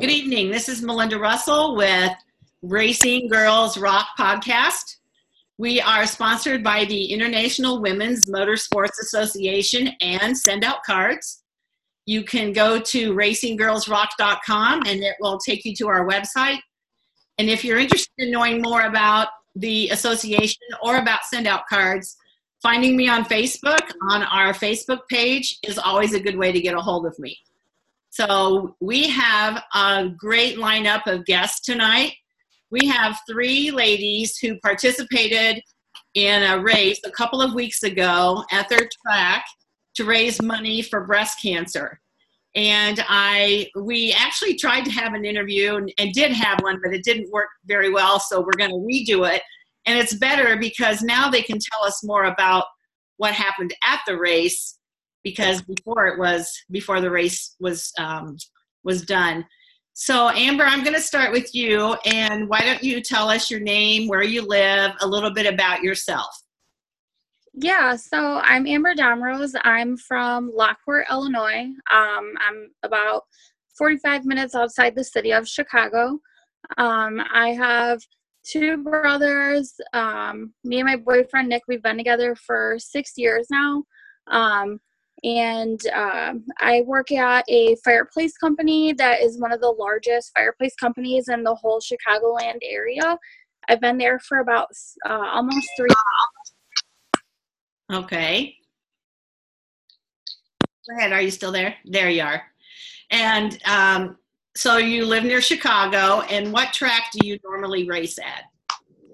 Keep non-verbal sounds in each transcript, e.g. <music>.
Good evening. This is Melinda Russell with Racing Girls Rock podcast. We are sponsored by the International Women's Motorsports Association and send out cards. You can go to racinggirlsrock.com and it will take you to our website. And if you're interested in knowing more about the association or about send out cards, finding me on Facebook on our Facebook page is always a good way to get a hold of me. So we have a great lineup of guests tonight. We have three ladies who participated in a race a couple of weeks ago at their track to raise money for breast cancer. And I, we actually tried to have an interview and, and did have one, but it didn't work very well. So we're going to redo it. And it's better because now they can tell us more about what happened at the race because before it was before the race was um, was done. So Amber, I'm going to start with you, and why don't you tell us your name, where you live, a little bit about yourself? Yeah, so I'm Amber Domrose. I'm from Lockport, Illinois. Um, I'm about 45 minutes outside the city of Chicago. Um, I have two brothers. Um, me and my boyfriend Nick, we've been together for six years now. Um, and uh, I work at a fireplace company that is one of the largest fireplace companies in the whole Chicagoland area. I've been there for about uh, almost three. Okay. Go ahead. Are you still there? There you are. And um, so you live near Chicago, and what track do you normally race at?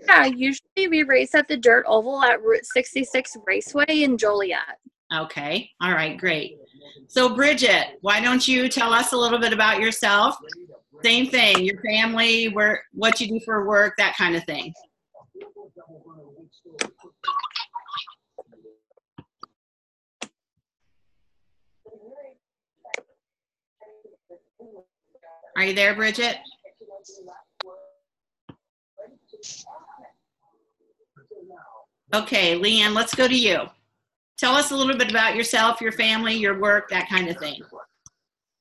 Yeah, usually we race at the Dirt Oval at Route 66 Raceway in Joliet. Okay. All right. Great. So, Bridget, why don't you tell us a little bit about yourself? Same thing, your family, where, what you do for work, that kind of thing. Are you there, Bridget? Okay, Leanne, let's go to you. Tell us a little bit about yourself, your family, your work, that kind of thing.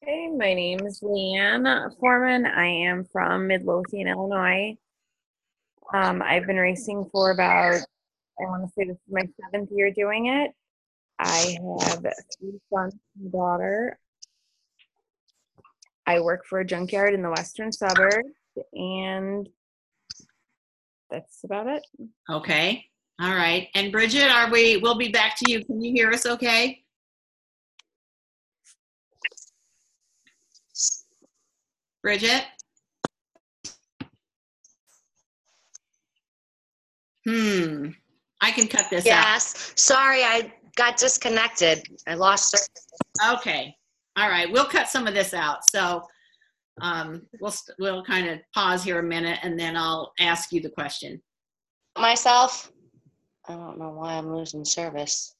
Hey, my name is Leanne Foreman. I am from Midlothian, Illinois. Um, I've been racing for about, I want to say this is my seventh year doing it. I have three sons and a daughter. I work for a junkyard in the western suburbs, and that's about it. Okay. All right. And Bridget, are we, we'll be back to you. Can you hear us okay? Bridget? Hmm. I can cut this out. Yes. Sorry, I got disconnected. I lost. Okay. All right. We'll cut some of this out. So um, we'll, we'll kind of pause here a minute and then I'll ask you the question. myself. I don't know why I'm losing service.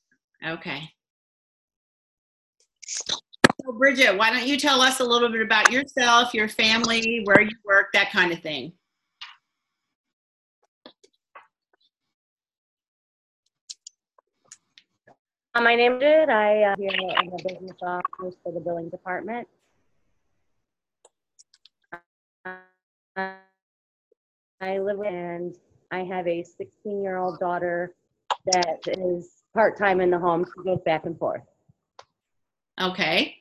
Okay. So Bridget, why don't you tell us a little bit about yourself, your family, where you work, that kind of thing? Uh, My name is Ed. I uh, here in the business office for the billing department. Uh, I live and I have a 16-year-old daughter that is part-time in the home. She goes back and forth. Okay.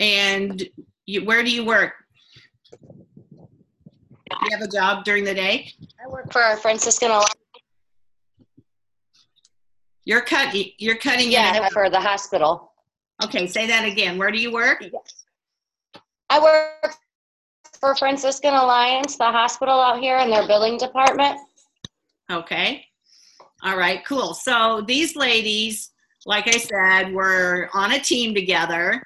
And you, where do you work? You have a job during the day? I work for our Franciscan Alliance. You're cut. You're cutting Yeah, it. for the hospital. Okay, say that again. Where do you work? Yes. I work for Franciscan Alliance, the hospital out here in their billing department. Okay. All right, cool. So these ladies, like I said, were on a team together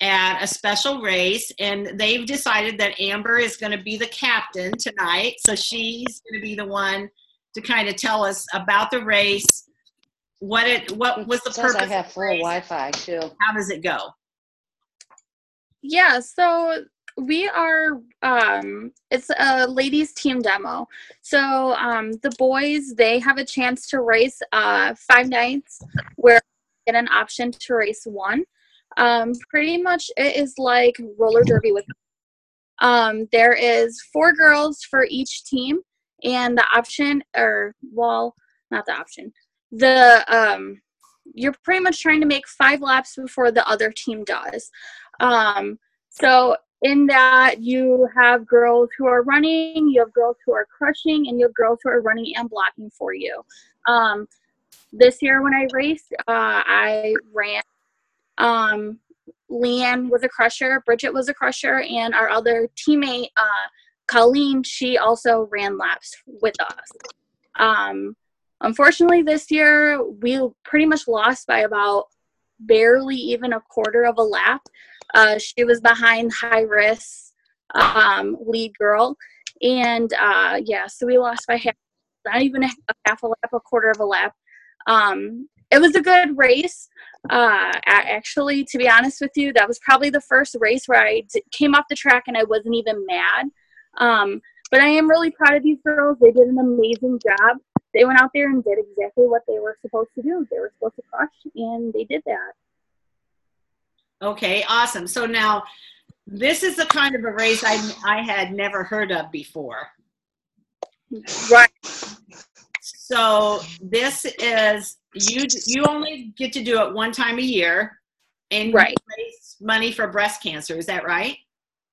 at a special race, and they've decided that Amber is going to be the captain tonight. So she's going to be the one to kind of tell us about the race, what it, what was the It says purpose. I have of the full race, Wi-Fi too. How does it go? Yeah, so we are um it's a ladies team demo. So um the boys they have a chance to race uh five nights where get an option to race one. Um, pretty much it is like roller derby with um, there is four girls for each team and the option or well not the option the um you're pretty much trying to make five laps before the other team does um so in that you have girls who are running you have girls who are crushing and you have girls who are running and blocking for you um this year when i raced uh i ran um leanne was a crusher bridget was a crusher and our other teammate uh Colleen, she also ran laps with us. Um, unfortunately, this year we pretty much lost by about barely even a quarter of a lap. Uh, she was behind high risk um, lead girl, and uh, yeah, so we lost by half, not even a, half a lap, a quarter of a lap. Um, it was a good race. Uh, actually, to be honest with you, that was probably the first race where I d- came off the track and I wasn't even mad. Um, but I am really proud of these girls. They did an amazing job. They went out there and did exactly what they were supposed to do. They were supposed to crush, and they did that. Okay, awesome. So now, this is the kind of a race I I had never heard of before. Right. So this is you you only get to do it one time a year, and Right. raise money for breast cancer. Is that right?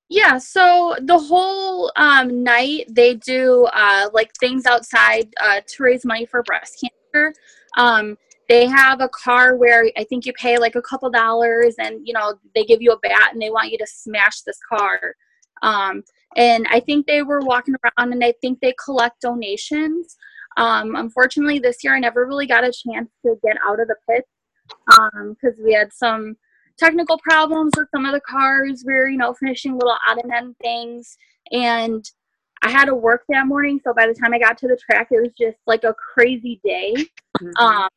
Yeah, so the whole um, night they do uh, like things outside uh, to raise money for breast cancer. Um, they have a car where I think you pay like a couple dollars, and you know they give you a bat and they want you to smash this car. Um, and I think they were walking around, and I think they collect donations. Um, unfortunately, this year I never really got a chance to get out of the pit because we had some technical problems with some of the cars. We were, you know, finishing little odd and end things. And I had to work that morning. So by the time I got to the track, it was just like a crazy day. Um,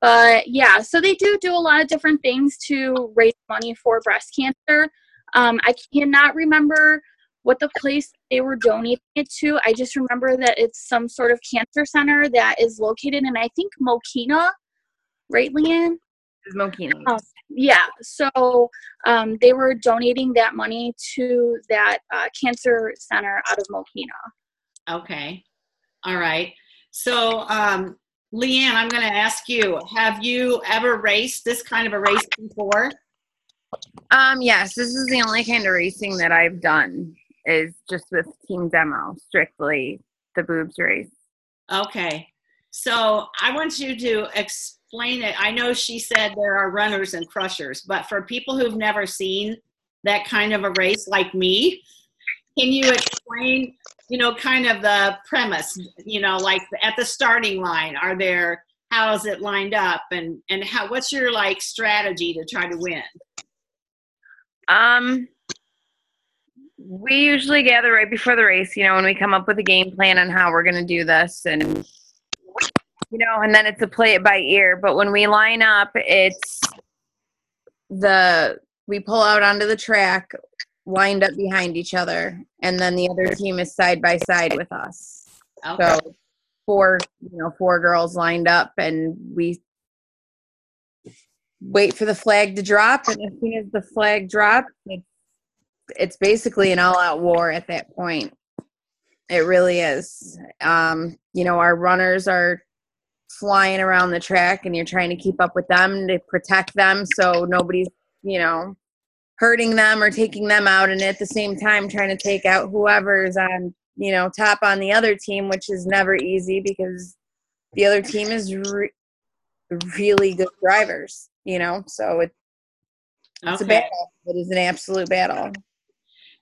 but yeah, so they do do a lot of different things to raise money for breast cancer. Um, I cannot remember what the place they were donating it to. I just remember that it's some sort of cancer center that is located in, I think, Mokena, right, Leanne? Is Mokena. Oh, yeah, so um, they were donating that money to that uh, cancer center out of Mokena. Okay. All right. So, um, Leanne, I'm going to ask you: Have you ever raced this kind of a race before? Um, yes, this is the only kind of racing that I've done is just with team demo, strictly the boobs race. Okay. So I want you to explain it. I know she said there are runners and crushers, but for people who've never seen that kind of a race like me, can you explain, you know, kind of the premise, you know, like at the starting line, are there, how is it lined up and, and how, what's your like strategy to try to win? Um, we usually gather right before the race, you know, when we come up with a game plan on how we're going to do this and you know, and then it's a play it by ear, but when we line up, it's the we pull out onto the track lined up behind each other and then the other team is side by side with us. Okay. So four, you know, four girls lined up and we wait for the flag to drop and as soon as the flag drops, it's it's basically an all out war at that point. It really is. Um, you know, our runners are flying around the track and you're trying to keep up with them to protect them so nobody's, you know, hurting them or taking them out and at the same time trying to take out whoever's on, you know, top on the other team, which is never easy because the other team is re- really good drivers, you know, so it, it's a battle. It is an absolute battle.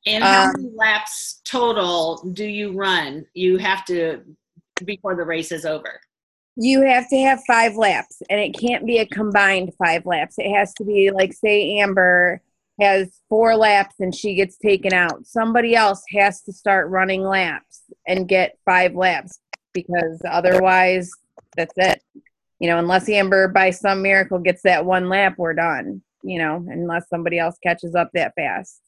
And how Um, many laps total do you run? You have to before the race is over. You have to have five laps, and it can't be a combined five laps. It has to be like, say, Amber has four laps and she gets taken out. Somebody else has to start running laps and get five laps because otherwise, that's it. You know, unless Amber by some miracle gets that one lap, we're done. You know, unless somebody else catches up that fast.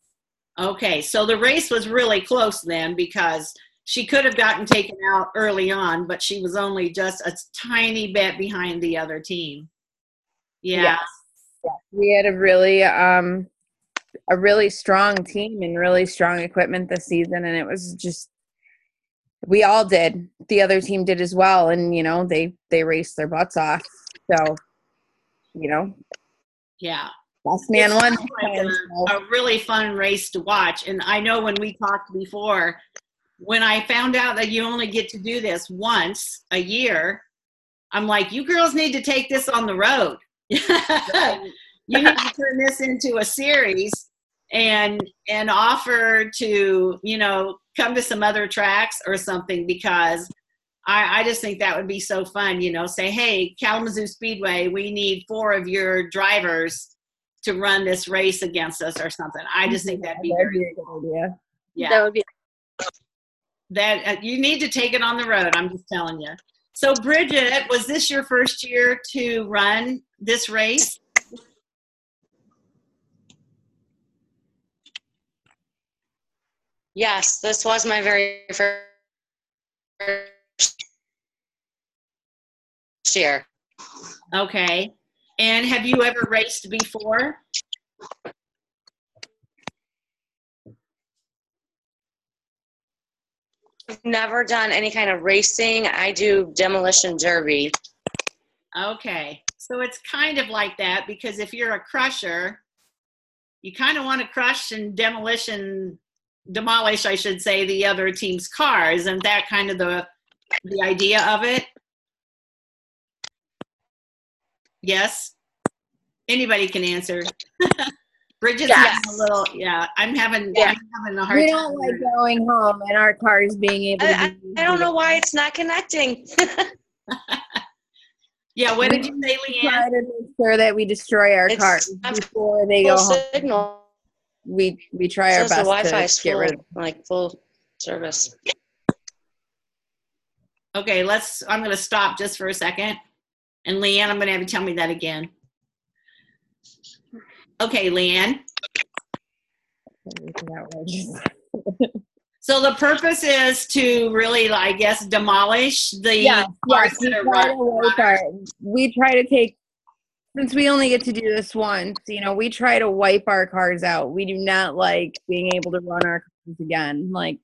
Okay, so the race was really close then because she could have gotten taken out early on, but she was only just a tiny bit behind the other team. Yeah. Yes. We had a really um a really strong team and really strong equipment this season and it was just we all did. The other team did as well and you know, they they raced their butts off. So, you know, Yeah. last man won. like a, a really fun race to watch. And I know when we talked before, when I found out that you only get to do this once a year, I'm like, you girls need to take this on the road. <laughs> you need to turn this into a series and and offer to you know come to some other tracks or something because I, I just think that would be so fun you know say hey kalamazoo speedway we need four of your drivers to run this race against us or something. I just think that'd be That'd very be a good idea. yeah. That would be that uh, you need to take it on the road i'm just telling you. So bridget was this your first year to run this race Yes, this was my very first year. okay and have you ever raced before I've never done any kind of racing. I do demolition derby. Okay, so it's kind of like that because if you're a crusher, you kind of want to crush and demolition, demolish, I should say, the other team's cars. Isn't that kind of the the idea of it? Yes. Anybody can answer. <laughs> Bridget's Yes. a little. Yeah, I'm having. Yeah. I'm having a hard We don't like going home and our cars being able to I, I, be I don't know why it's not connecting. <laughs> Yeah, what did you say, Leanne? try to make sure that we destroy our It's- cars I'm before they go home. signal. We we try our Says the best Wi-Fi to is get full, rid of. like full service. Okay, let's. I'm going to stop just for a second, and Leanne, I'm going to have you tell me that again. Okay, Leanne. So the purpose is to really, I guess, demolish the Yes, cars yes. We that are try, to run. wipe our, we try to take since we only get to do this once. You know, we try to wipe our cars out. We do not like being able to run our cars again. Like,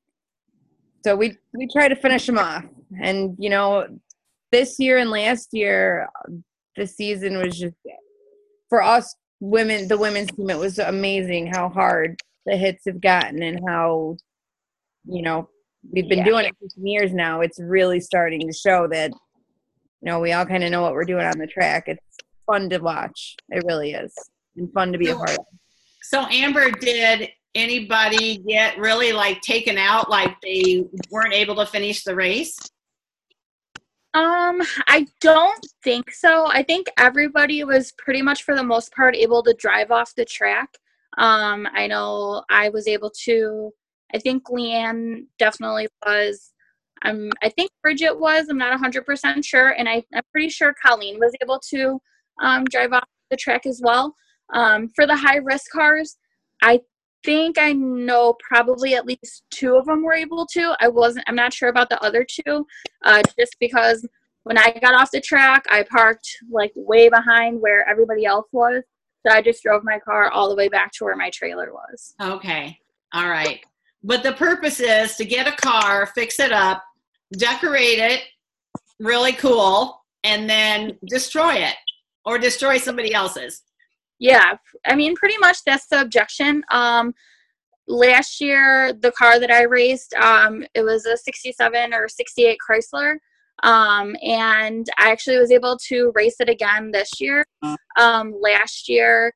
so we we try to finish them off. And you know, this year and last year, the season was just for us women. The women's team, it was amazing how hard the hits have gotten and how you know we've been Yeah. doing it for some years now. It's really starting to show that you know we all kind of know what we're doing on the track. It's fun to watch. It really is, and fun to be a part of. So Amber, did anybody get really like taken out, like they weren't able to finish the race? Um, I don't think so. I think everybody was pretty much for the most part able to drive off the track. Um, I know I was able to. I think Leanne definitely was. Um, I think Bridget was. I'm not 100% sure, and I, I'm pretty sure Colleen was able to um, drive off the track as well. Um, for the high risk cars, I think I know probably at least two of them were able to. I wasn't. I'm not sure about the other two uh, just because when I got off the track, I parked like way behind where everybody else was. So I just drove my car all the way back to where my trailer was. Okay, all right. But the purpose is to get a car, fix it up, decorate it, really cool, and then destroy it or destroy somebody else's. Yeah, I mean, pretty much that's the objection. Um, last year, the car that I raced, um, it was a 67 or 68 Chrysler. Um, and I actually was able to race it again this year. Um, last year,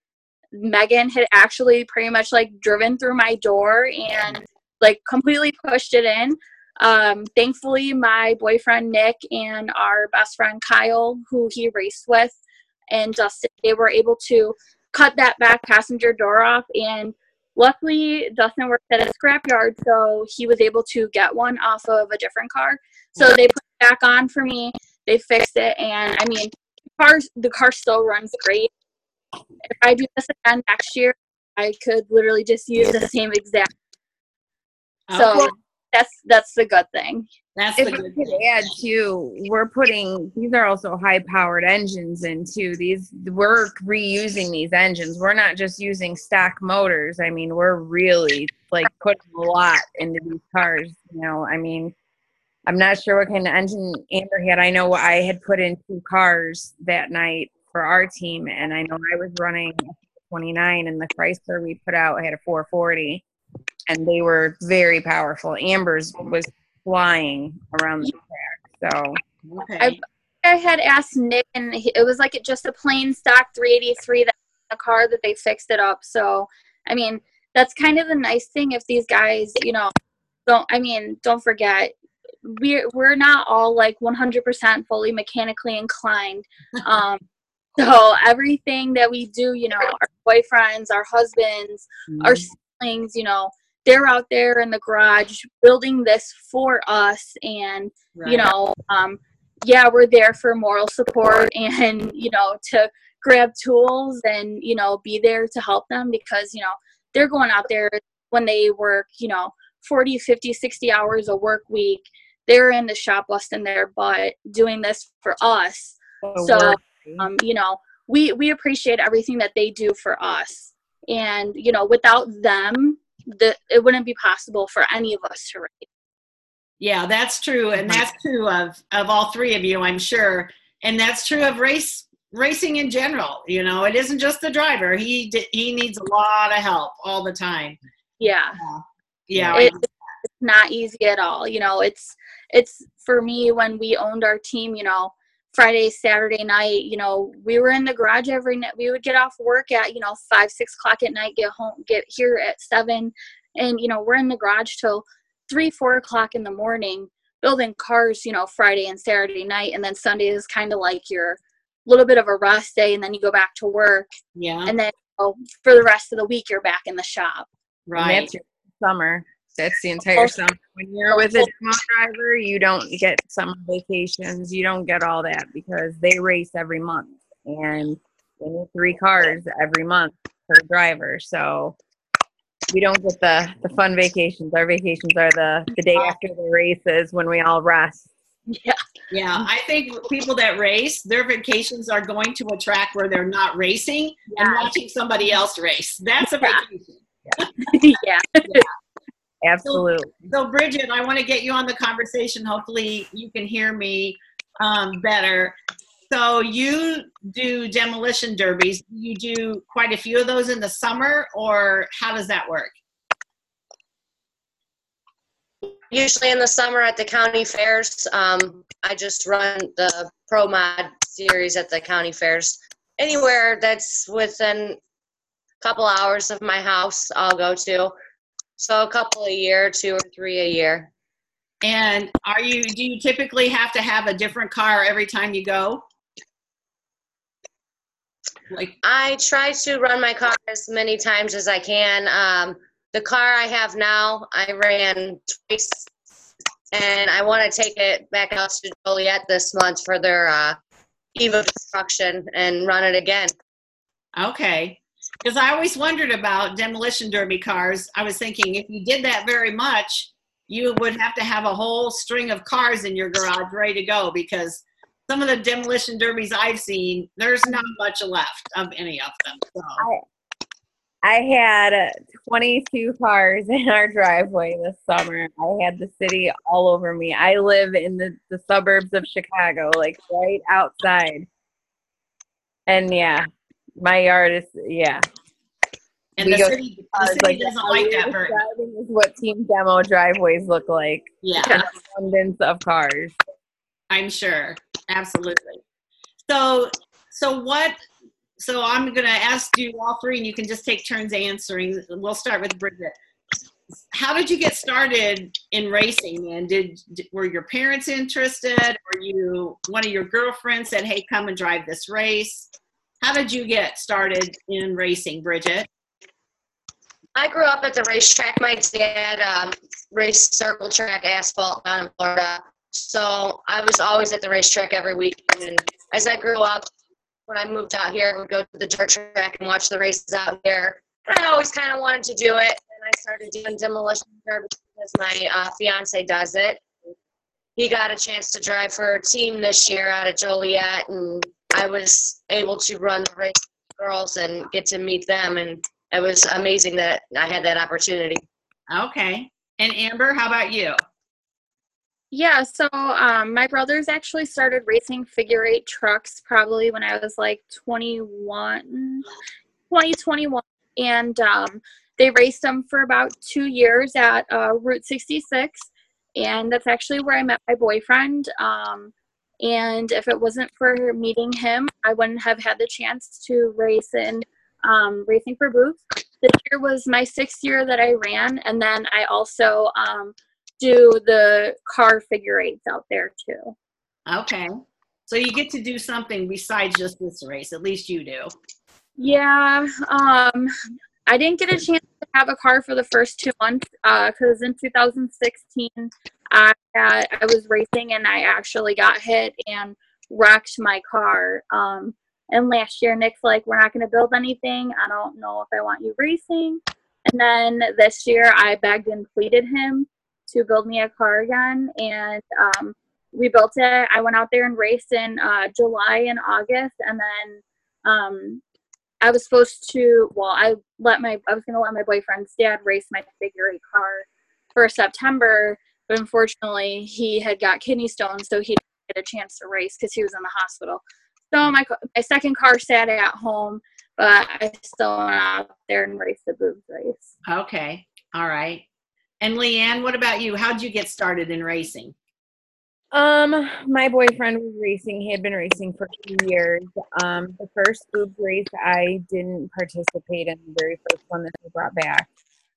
Megan had actually pretty much like driven through my door and like completely pushed it in. Um, thankfully, my boyfriend Nick and our best friend Kyle, who he raced with, and Dustin, they were able to cut that back passenger door off. And luckily, Dustin worked at a scrapyard, so he was able to get one off of a different car. So they put it back on for me. They fixed it, and I mean, the car the car still runs great. If I do this again next year, I could literally just use the same exact. Oh. So Okay. That's that's the good thing. That's If the I good could thing. add too, we're putting these are also high powered engines in too. These we're reusing these engines. We're not just using stock motors. I mean, we're really like putting a lot into these cars. You know, I mean, I'm not sure what kind of engine Amber had. I know I had put in two cars that night for our team, and I know I was running 29, and the Chrysler we put out I had a 440, and they were very powerful. Amber's was flying around the track. So Okay. I had asked Nick, and he- it was like it just a plain stock 383 that a car that they fixed it up. So, I mean, that's kind of the nice thing if these guys, you know, don't. I mean, don't forget, we're we're not all like 100% fully mechanically inclined. <laughs> Um, so everything that we do, you know, our boyfriends, our husbands, our siblings, you know, they're out there in the garage building this for us and Right. you know um yeah we're there for moral support <laughs> and you know to grab tools and you know be there to help them because you know they're going out there when they work you know 40 50 60 hours a work week. They're in the shop busting their butt doing this for us. So um, you know we we appreciate everything that they do for us. And you know without them the it wouldn't be possible for any of us to race Yeah, that's true, and that's true of of all three of you, I'm sure, and that's true of race racing in general. You know, it isn't just the driver; he he needs a lot of help all the time. yeah Yeah, it, it's not easy at all you know it's it's for me when we owned our team you know friday saturday night you know we were in the garage every night. We would get off work at you know five six o'clock at night get home get here at seven. And you know we're in the garage till three four o'clock in the morning building cars you know friday and saturday night. And then sunday is kind of like your little bit of a rest day and then you go back to work. Yeah, and then you know, for the rest of the week you're back in the shop. And right. that's your summer. That's the entire summer. When you're with a demo driver, you don't get summer vacations. You don't get all that because they race every month and they need three cars every month per driver. So we don't get the, the fun vacations. Our vacations are the, the day after the races when we all rest. yeah Yeah, I think people that race, their vacations are going to a track where they're not racing and watching somebody else race. That's a Yeah. vacation. <laughs> yeah <laughs> Absolutely. So, Bridget, I want to get you on the conversation. Hopefully, you can hear me um, better. So, you do demolition derbies. You do quite a few of those in the summer, or how does that work? Usually in the summer at the county fairs, um, I just run the Pro Mod series at the county fairs. Anywhere that's within a couple hours of my house, I'll go to. So a couple a year, two or three a year. And are you do you typically have to have a different car every time you go? Like I try to run my car as many times as I can. Um, the car I have now, I ran twice, and I want to take it back out to Joliet this month for their uh, of destruction and run it again. Okay. Because I always wondered about demolition derby cars. I was thinking if you did that very much, you would have to have a whole string of cars in your garage ready to go because some of the demolition derbies I've seen, there's not much left of any of them. So, I had uh, 22 cars in our driveway this summer. I had the city all over me. I live in the, the suburbs of Chicago, like right outside. And yeah, my yard is, yeah. and We the go city, the city doesn't like that were very describing is what team demo driveways look like. Yeah, An abundance of cars. I'm sure. Absolutely. So, so what? So I'm going to ask you all three, and you can just take turns answering. We'll start with Bridget. How did you get started in racing? And did were your parents interested, or you one of your girlfriends said, "Hey, come and drive this race"? How did you get started in racing, Bridget? I grew up at the racetrack. My dad um, raced circle track asphalt down in Florida. So I was always at the racetrack every weekend. And as I grew up, when I moved out here, I would go to the dirt track and watch the races out here. And I always kind of wanted to do it. And I started doing demolition derby because my uh, fiance does it. He got a chance to drive for a team this year out of Joliet, and I was able to run the race with girls and get to meet them, and it was amazing that I had that opportunity. Okay. And Amber, how about you? Yeah, so um, my brothers actually started racing figure eight trucks probably when I was like 21, 2021. And um, they raced them for about two years at uh, Route 66. And that's actually where I met my boyfriend. Um, and if it wasn't for meeting him, I wouldn't have had the chance to race in um, Racing for Boobs. This year was my sixth year that I ran. And then I also um, do the car figure eights out there too. Okay. So you get to do something besides just this race. At least you do. Yeah. Um, I didn't get a chance to have a car for the first two months because uh, in 2016 I had, I was racing and I actually got hit and wrecked my car. Um, and last year Nick's like, "We're not going to build anything. I don't know if I want you racing." And then this year I begged and pleaded him to build me a car again, and um, we built it. I went out there and raced in uh, July and August, and then um, I was supposed to. Well, I let my I was gonna let my boyfriend's dad race my figure eight car for September, but unfortunately he had got kidney stones, so he didn't get a chance to race because he was in the hospital. So my my second car sat at home, but I still went out there and raced the boobs race. Okay. All right. And Leanne, what about you? How'd you get started in racing? Um, my boyfriend was racing. He had been racing for two years. Um, the first boobs race, I didn't participate in the very first one that he brought back.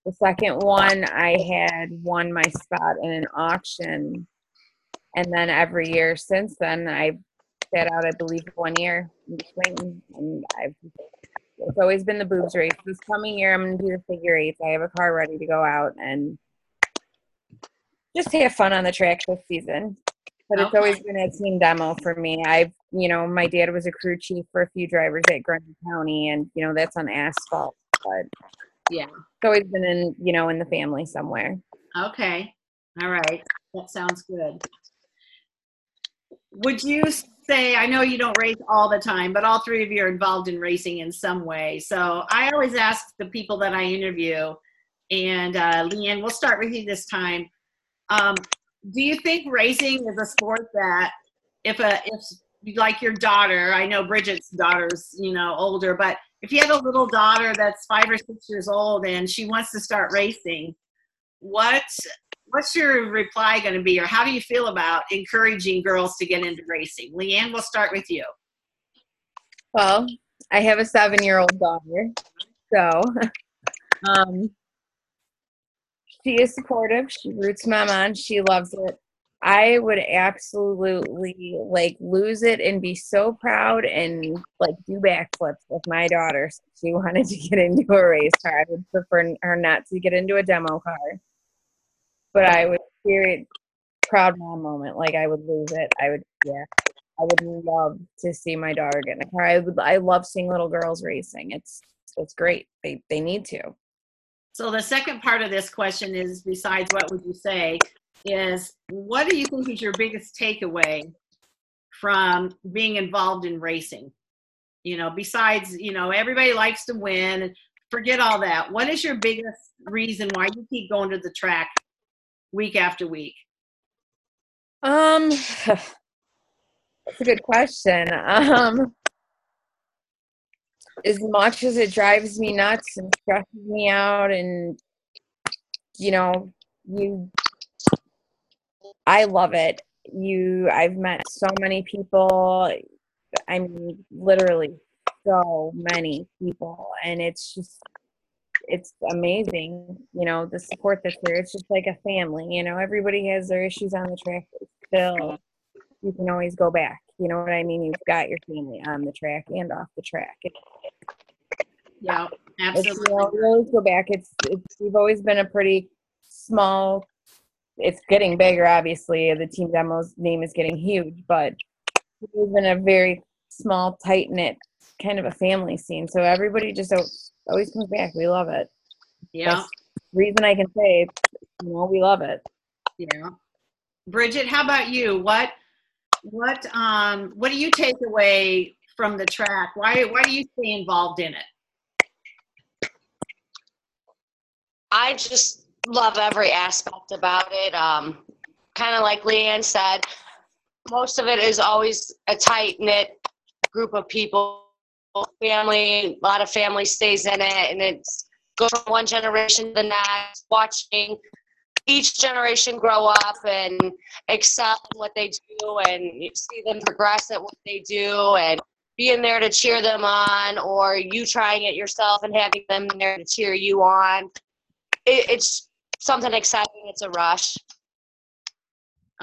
The second one, I had won my spot in an auction, and then every year since then, I sat out. I believe one year, and I've it's always been the boobs race. This coming year, I'm gonna do the figure eights. I have a car ready to go out and just have fun on the track this season. But it's always been a team demo for me. I've, you know, my dad was a crew chief for a few drivers at Grundy County, and you know that's on asphalt. But yeah, it's always been in, you know, in the family somewhere. Okay, all right, that sounds good. Would you say, I know you don't race all the time, but all three of you are involved in racing in some way. So I always ask the people that I interview, and uh, Leanne, we'll start with you this time. Um, do you think racing is a sport that if a if like your daughter, I know Bridget's daughter's you know older, but if you have a little daughter that's five or six years old and she wants to start racing, what what's your reply going to be, or how do you feel about encouraging girls to get into racing? Leanne, we'll start with you. Well, I have a seven-year-old daughter, so <laughs> um, she is supportive. She roots mom on. She loves it. I would absolutely like lose it and be so proud and like do backflips with my daughter. She <laughs> wanted to get into a race car. I would prefer her not to get into a demo car, but I would it proud mom moment. Like I would lose it. I would, yeah. I would love to see my daughter get in a car. I would. I love seeing little girls racing. It's it's great. They they need to. So the second part of this question is besides what would you say is what do you think is your biggest takeaway from being involved in racing? You know, besides, you know, everybody likes to win, forget all that. What is your biggest reason why you keep going to the track week after week? Um <sighs> that's a good question. Um as much as it drives me nuts and stresses me out and you know you i love it you i've met so many people i mean literally so many people and it's just it's amazing you know the support that's there it's just like a family you know everybody has their issues on the track still you can always go back you know what I mean? You've got your family on the track and off the track. yeah, absolutely. It's, you know, always go back. It's, it's we've always been a pretty small. It's getting bigger, obviously. The team demo's name is getting huge, but we've been a very small, tight knit kind of a family scene. So everybody just always comes back. We love it. Yeah. reason I can say you know, we love it. Yeah. Bridget, how about you? What what um what do you take away from the track? Why why do you stay involved in it? I just love every aspect about it. Um, kind of like Leanne said, most of it is always a tight knit group of people, family. A lot of family stays in it, and it's go from one generation to the next, watching each generation grow up and excel in what they do, and see them progress at what they do, and being there to cheer them on, or you trying it yourself and having them there to cheer you on. It, it's something exciting. It's a rush.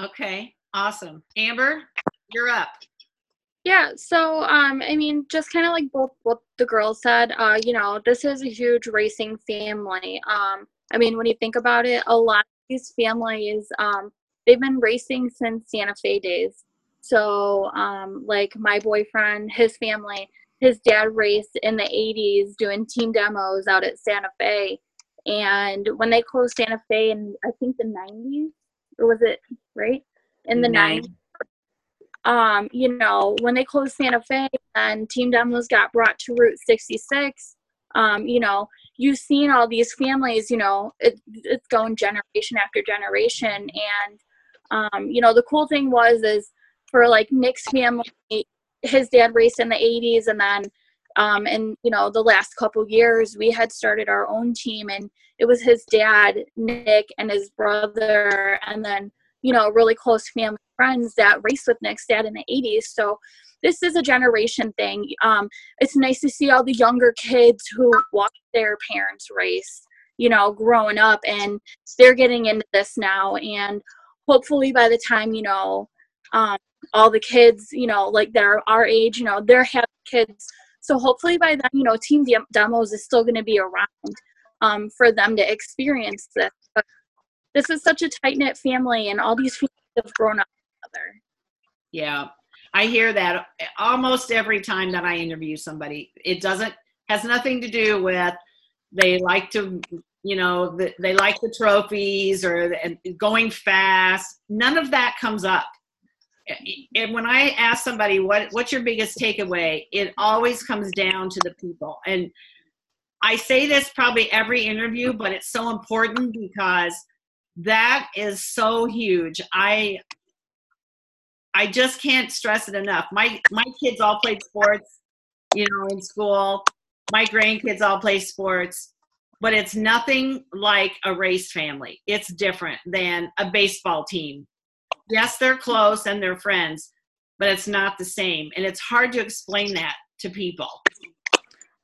Okay, awesome. Amber, you're up. Yeah, so um, I mean, just kind of like both what the girls said, uh, you know, this is a huge racing family. Um, I mean, when you think about it, a lot of these families, um, they've been racing since Santa Fe days. So, um, like my boyfriend, his family, his dad raced in the 80s doing team demos out at Santa Fe. And when they closed Santa Fe in, I think, the 90s, or was it right? In the Nine. 90s um, you know, when they closed Santa Fe and Team Demos got brought to Route 66, um, you know, you've seen all these families, you know, it, it's going generation after generation. And, um, you know, the cool thing was is for like Nick's family, his dad raced in the 80s and then um, and you know the last couple years we had started our own team and it was his dad nick and his brother and then you know really close family friends that raced with nick's dad in the 80s so this is a generation thing. Um, it's nice to see all the younger kids who watch their parents race you know growing up and they're getting into this now. And hopefully by the time you know um, all the kids you know like that are our age you know they're having kids so hopefully by then, you know, Team Dem- Demos is still going to be around um, for them to experience this. But this is such a tight knit family, and all these families have grown up together. Yeah, I hear that almost every time that I interview somebody. It doesn't has nothing to do with they like to, you know, the, they like the trophies or the, going fast. None of that comes up. And when I ask somebody what what's your biggest takeaway, it always comes down to the people. And I say this probably every interview, but it's so important because that is so huge. I I just can't stress it enough. My my kids all played sports, you know, in school. My grandkids all play sports, but it's nothing like a race family. It's different than a baseball team. Yes, they're close and they're friends, but it's not the same. And it's hard to explain that to people.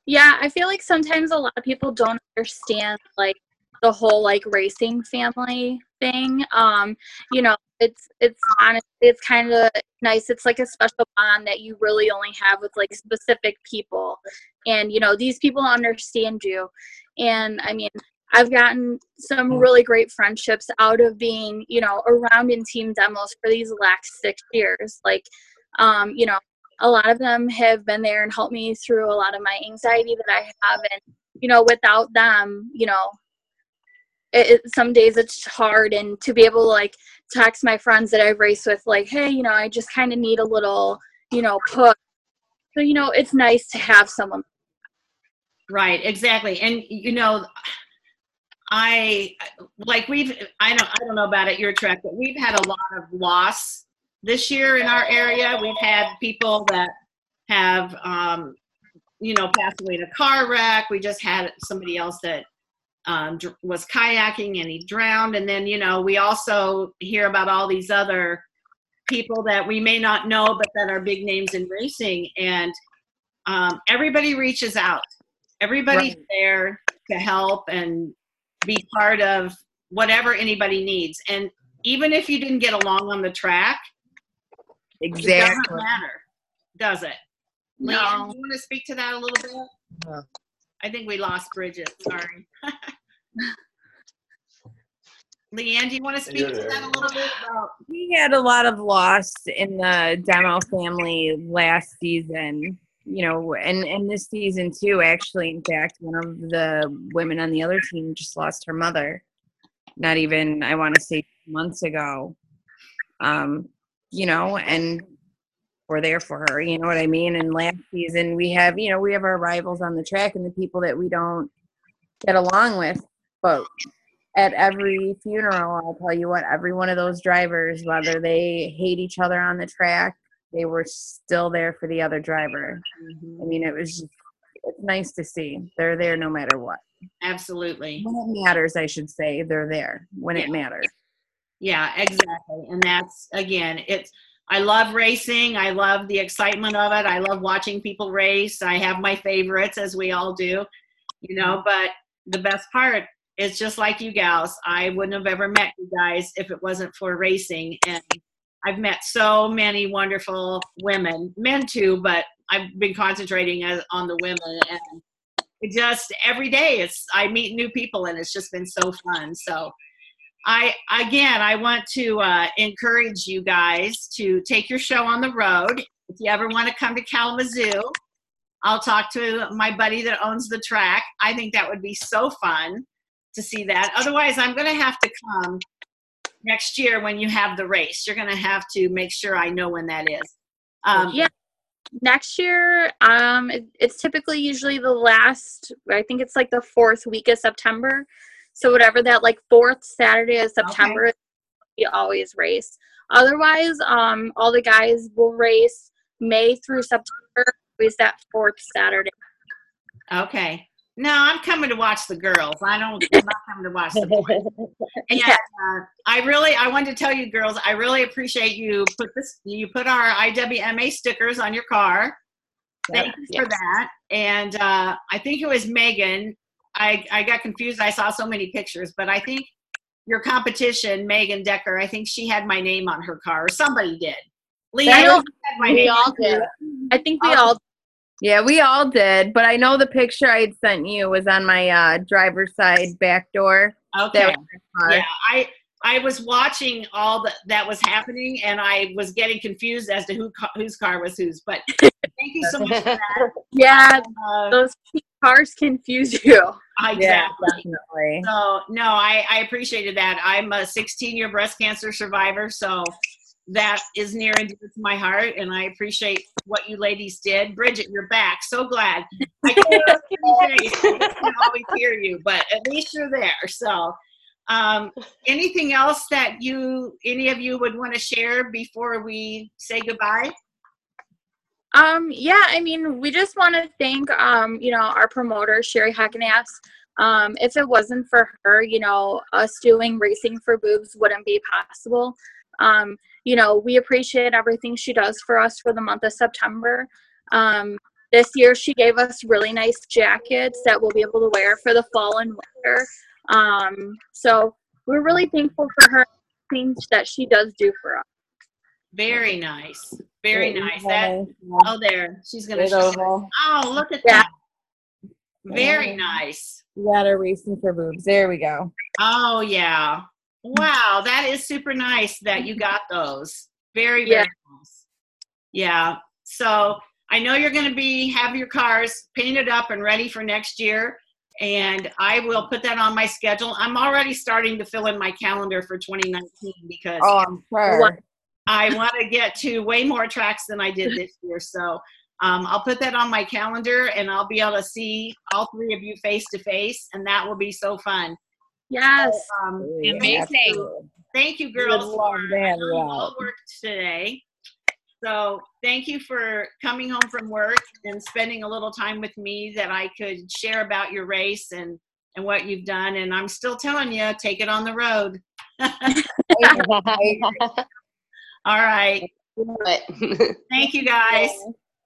Yeah, I feel like sometimes a lot of people don't understand like the whole like racing family thing. Um, you know, it's it's honestly it's kind of nice. It's like a special bond that you really only have with like specific people, and you know these people understand you. And I mean, I've gotten some really great friendships out of being, you know, around in team demos for these last six years. Like, um, you know, a lot of them have been there and helped me through a lot of my anxiety that I have. And, you know, without them, you know, it, it, some days it's hard. And to be able to like text my friends that I've raced with, like, hey, you know, I just kind of need a little, you know, push. So, you know, it's nice to have someone. Right, exactly. And, you know, I like we've I don't I don't know about it your track, but we've had a lot of loss this year in our area. We've had people that have um, you know passed away in a car wreck. We just had somebody else that um, dr- was kayaking and he drowned. And then you know we also hear about all these other people that we may not know, but that are big names in racing. And um, everybody reaches out. Everybody's Right. there to help and be part of whatever anybody needs. And even if you didn't get along on the track, it doesn't matter, does it? Leanne, No. do you want to speak to that a little bit? Yeah. I think we lost Bridget. Sorry. <laughs> Leanne, do you want to speak to that a little bit about? We had a lot of loss in the demo family last season, you know, and, and this season too, actually. In fact, one of the women on the other team just lost her mother. not even I want to say months ago. Um, you know, and we're there for her. You know what I mean? And last season we have, you know, we have our rivals on the track and the people that we don't get along with. But at every funeral, I'll tell you what, every one of those drivers, whether they hate each other on the track, they were still there for the other driver. I mm-hmm. mean, it was just, it's nice to see. They're there no matter what. Absolutely. When it matters, I should say, they're there when it matters. Yeah, exactly. And that's again, it's I love racing. I love the excitement of it. I love watching people race. I have my favorites as we all do, you know, mm-hmm. but the best part is just like you gals. I wouldn't have ever met you guys if it wasn't for racing and I've met so many wonderful women, men too, but I've been concentrating as, on the women and just every day it's I meet new people and it's just been so fun. So I again, I want to uh, encourage you guys to take your show on the road. If you ever want to come to Kalamazoo, I'll talk to my buddy that owns the track. I think that would be so fun to see that. Otherwise, I'm going to have to come next year when you have the race. You're going to have to make sure I know when that is. Um, Yeah. Next year, um, it, it's typically usually the last. I think it's like the fourth week of September. So whatever that like fourth Saturday of September, we always race. Otherwise, um, all the guys will race May through September. Always that fourth Saturday. Okay. No, I'm coming to watch the girls. I don't. I'm not coming to watch the boys. <laughs> And Yeah. uh, I really, I wanted to tell you, girls, I really appreciate you put this. You put our IWMA stickers on your car. Thank you for that. And uh, I think it was Megan. I I got confused. I saw so many pictures, but I think your competition, Megan Decker. I think she had my name on her car, or somebody did. Leah I don't- my We all did. I think we all Yeah, we all did, but I know the picture I had sent you was on my uh, driver's side back door. Okay. That was my car. yeah i i was watching all that that was happening and i was getting confused as to who whose car was whose but thank you so much for that <laughs> yeah. uh, Those cars confuse you. exactly Yeah, definitely. so no i i appreciated that i'm a 16 year breast cancer survivor so that is near and dear to my heart and i appreciate what you ladies did bridget you're back so glad i can't <laughs> always see your face. I can't always hear you but at least you're there so um, anything else that you any of you would want to share before we say goodbye Um, yeah, I mean, we just want to thank, um, you know, our promoter, Sherry Heckenass. Um, if it wasn't for her, you know, us doing Racing for Boobs wouldn't be possible. Um, you know, we appreciate everything she does for us for the month of September. Um, this year, she gave us really nice jackets that we'll be able to wear for the fall and winter. Um, so we're really thankful for her things that she does do for us. very nice very nice that oh there she's gonna show over. oh look at that very nice We got our racing for boobs. There we go. Oh yeah. Wow, that is super nice that you got those. Very very Yeah. nice. Yeah. So I know you're going to be have your cars painted up and ready for next year, and I will put that on my schedule. I'm already starting to fill in my calendar for 2019 because Oh, I'm sure. I want to get to way more tracks than I did this year. So um, I'll put that on my calendar, and I'll be able to see all three of you face to face, and that will be so fun. Yes. Um, Absolutely, absolutely. thank you would girls for to have you all out. worked today so thank you for coming home from work and spending a little time with me that i could share about your race and and what you've done and i'm still telling you take it on the road <laughs> all right <laughs> thank you guys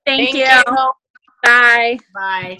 Thank, Thank you. you. Bye. bye